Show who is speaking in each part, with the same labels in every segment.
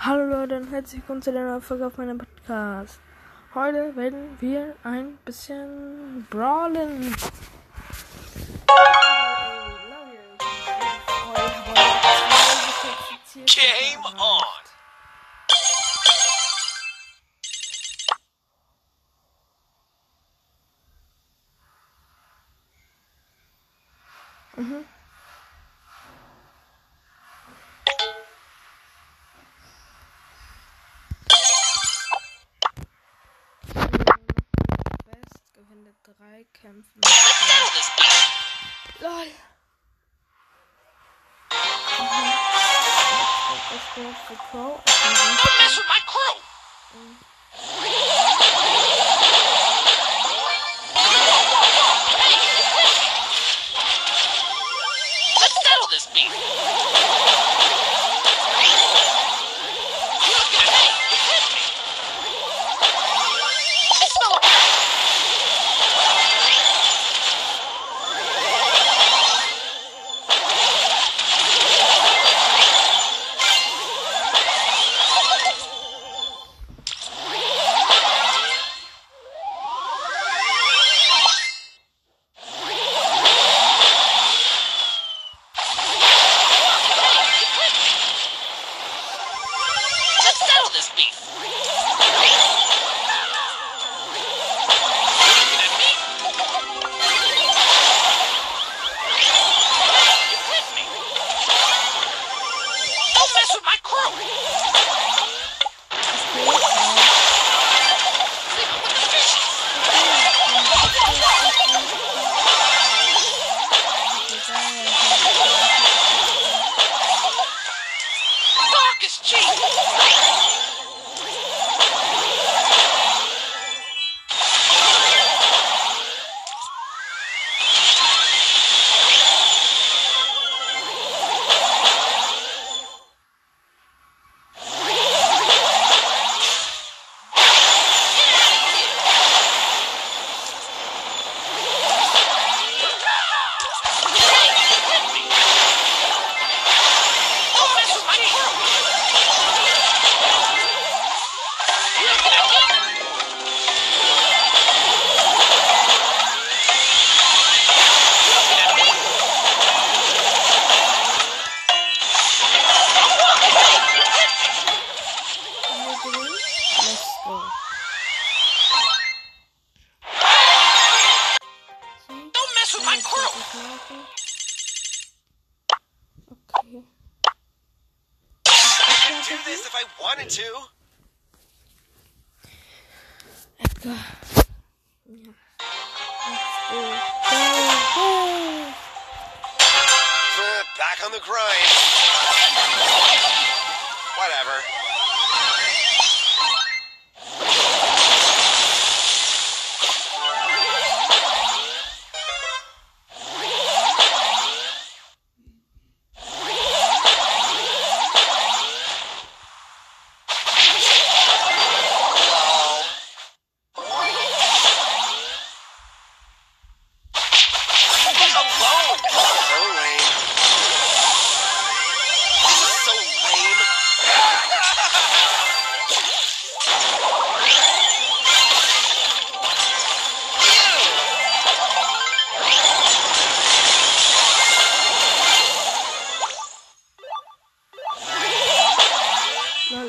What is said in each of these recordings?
Speaker 1: Hallo Leute und herzlich willkommen zu der neuen Folge auf meinem Podcast. Heute werden wir ein bisschen brawlen.
Speaker 2: Game on! kämpfen.
Speaker 1: LOL. Mhm.
Speaker 2: Don't mess with my crew!
Speaker 3: Mhm. back on the grind. Whatever.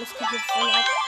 Speaker 1: das geht jetzt.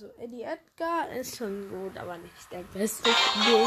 Speaker 3: Also Eddie Edgar ist schon gut, aber nicht der beste Spiel.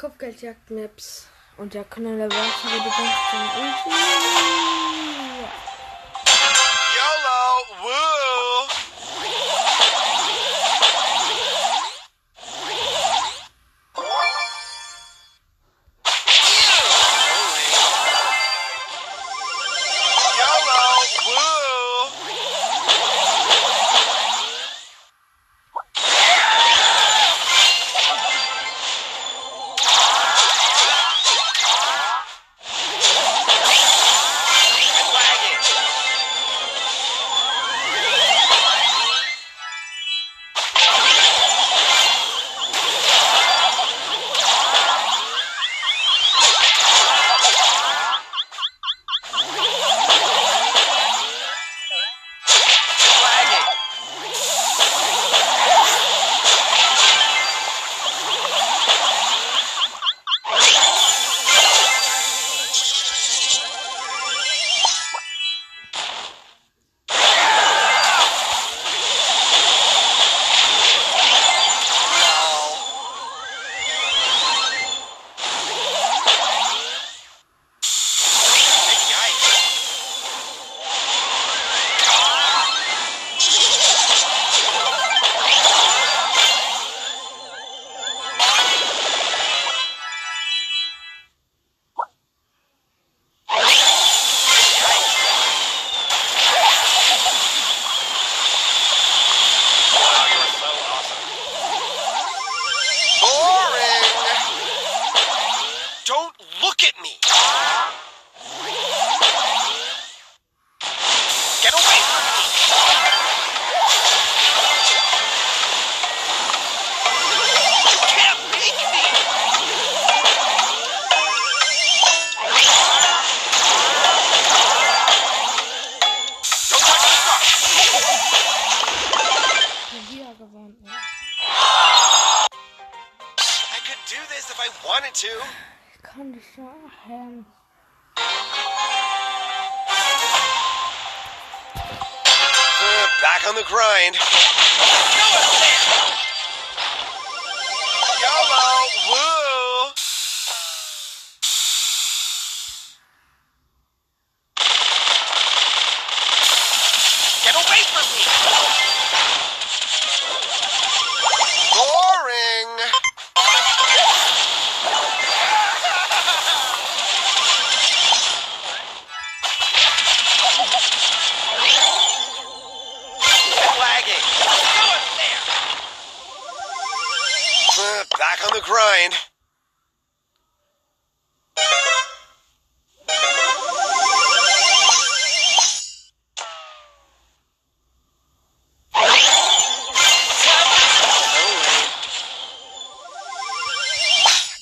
Speaker 3: Kopfgeldjagd-Maps. Und der
Speaker 1: Knüller
Speaker 3: war wieder ganz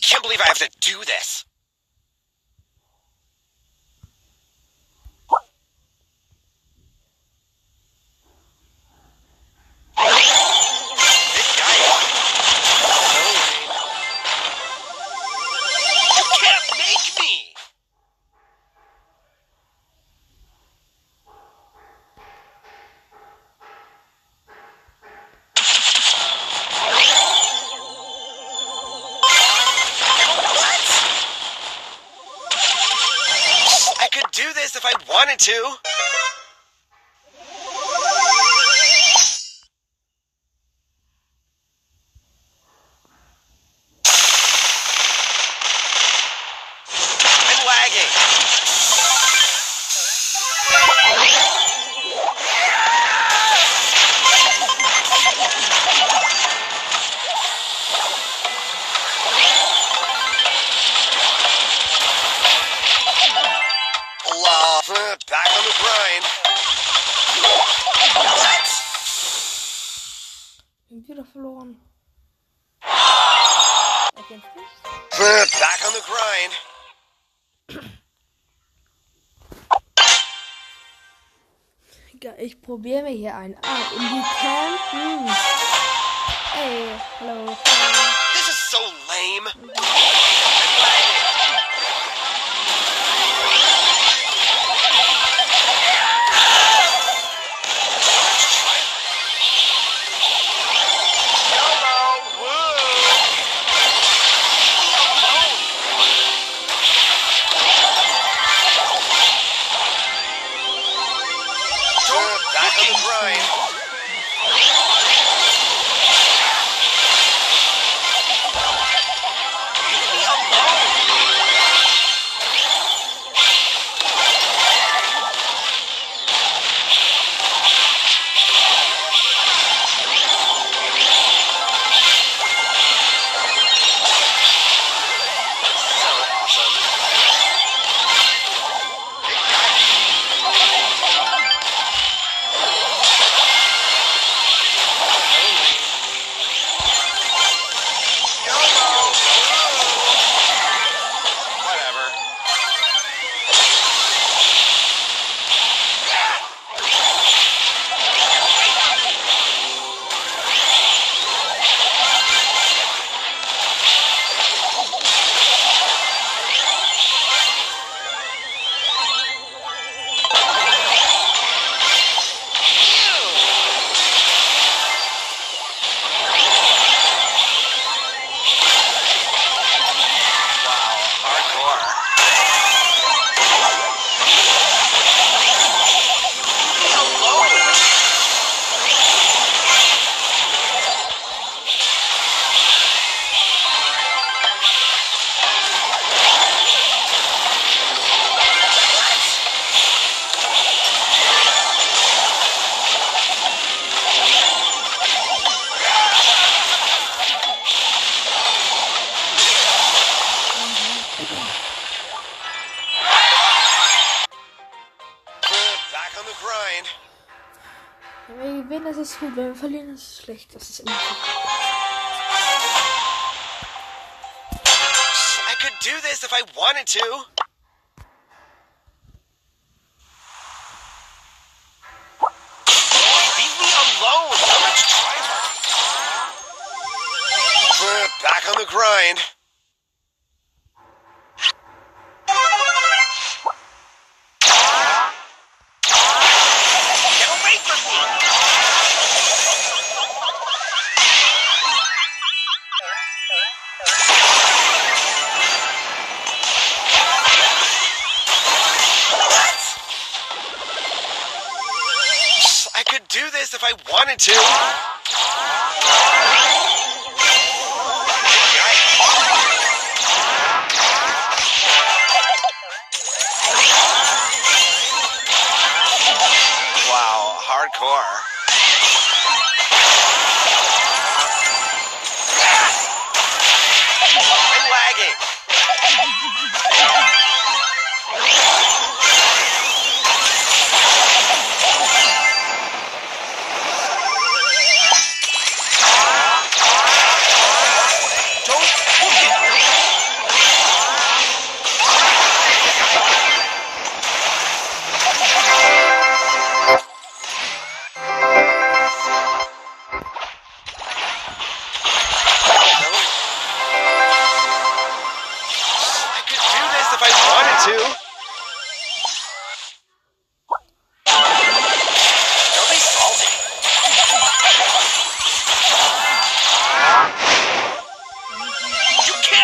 Speaker 1: I
Speaker 3: can't believe I have to do this. To. The grind.
Speaker 1: Ich probiere mir hier einen. Ah, in die Camp. Hm. Ey, hallo.
Speaker 3: This is so lame.
Speaker 1: Verlieren, ist schlecht. Das ist immer.
Speaker 3: I could do this if I wanted to. Back on the grind. wanted to.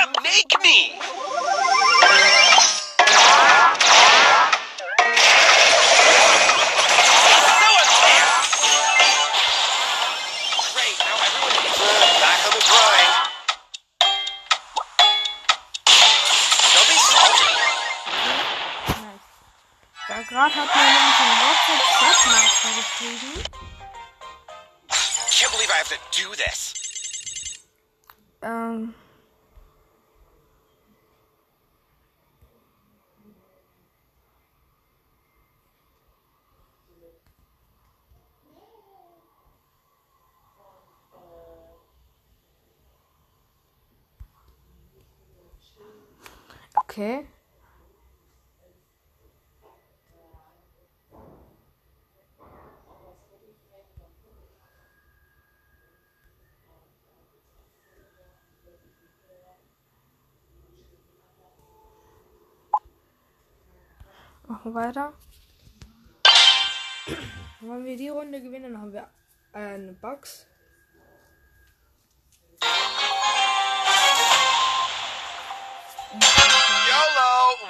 Speaker 3: can't make me!
Speaker 1: Gerade hat mir nämlich ein WhatsApp-Chatmaster geschrieben.
Speaker 3: I can't believe I have to do this.
Speaker 1: Okay. Machen weiter. Wenn wir die Runde gewinnen, haben wir eine Box.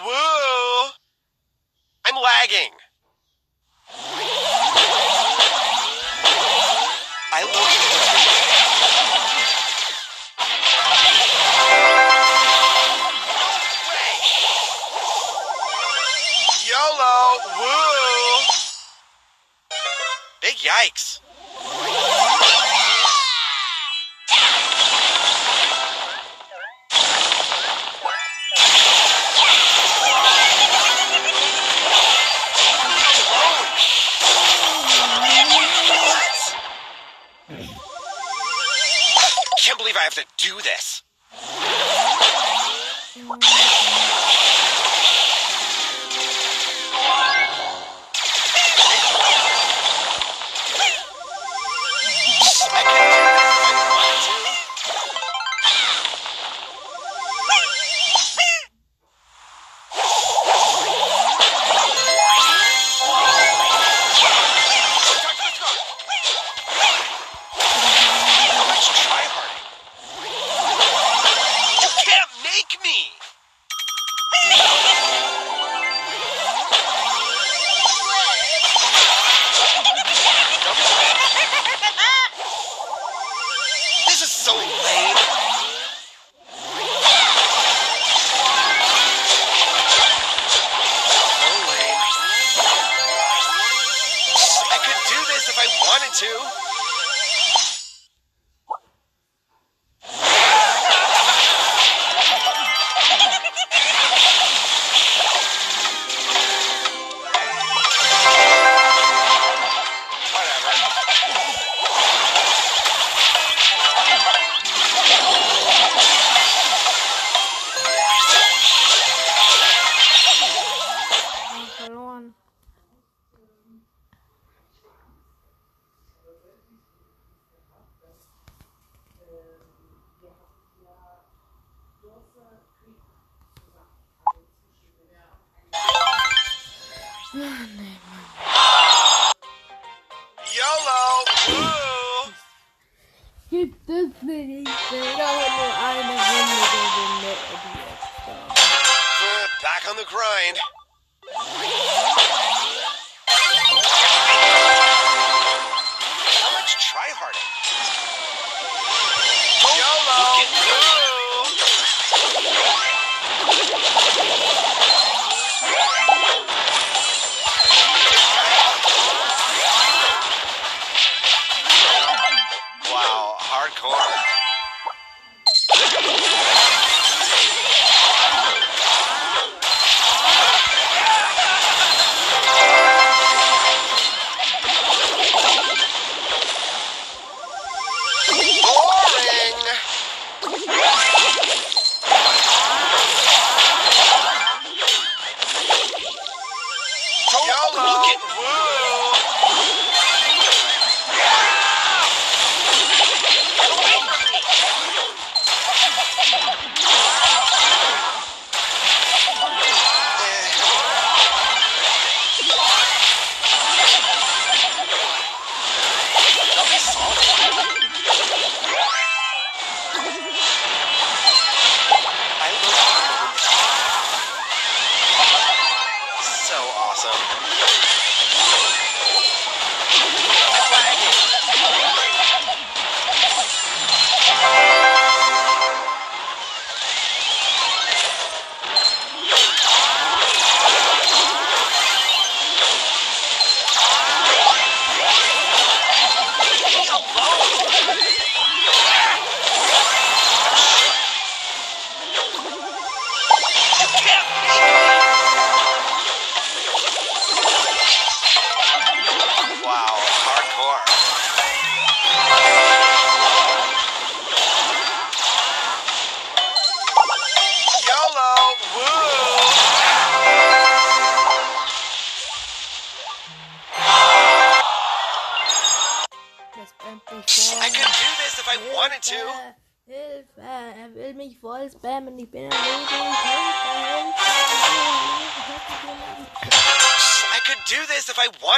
Speaker 3: Woo! I'm lagging. I look. YOLO! Woo! Big yikes. to do this.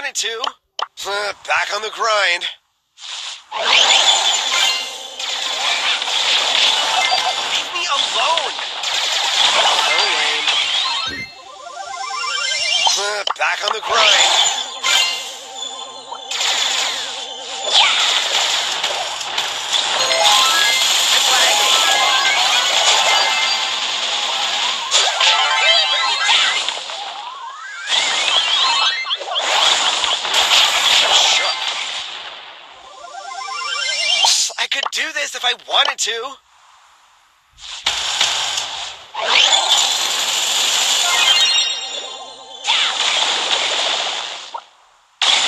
Speaker 3: wanted to. Back on the grind. Leave me alone. Back on the grind. I wanted to.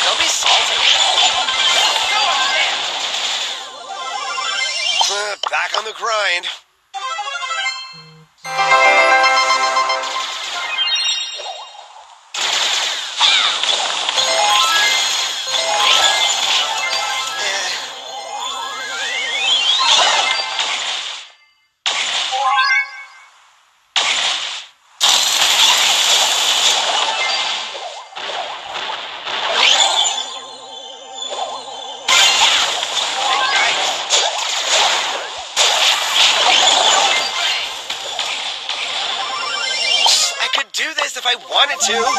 Speaker 3: Don't be salty. Back on the grind.
Speaker 1: You.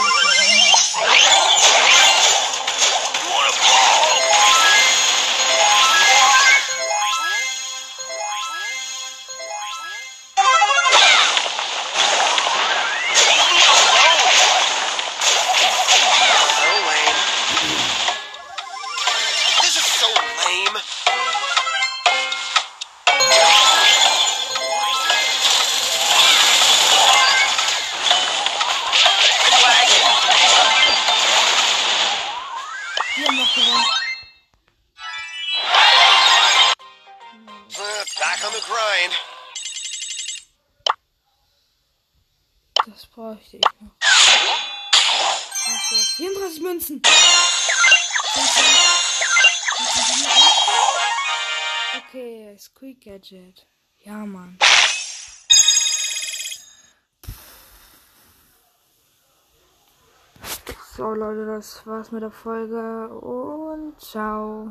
Speaker 1: Gadget. Ja, Mann. So, Leute, das war's mit der Folge und ciao.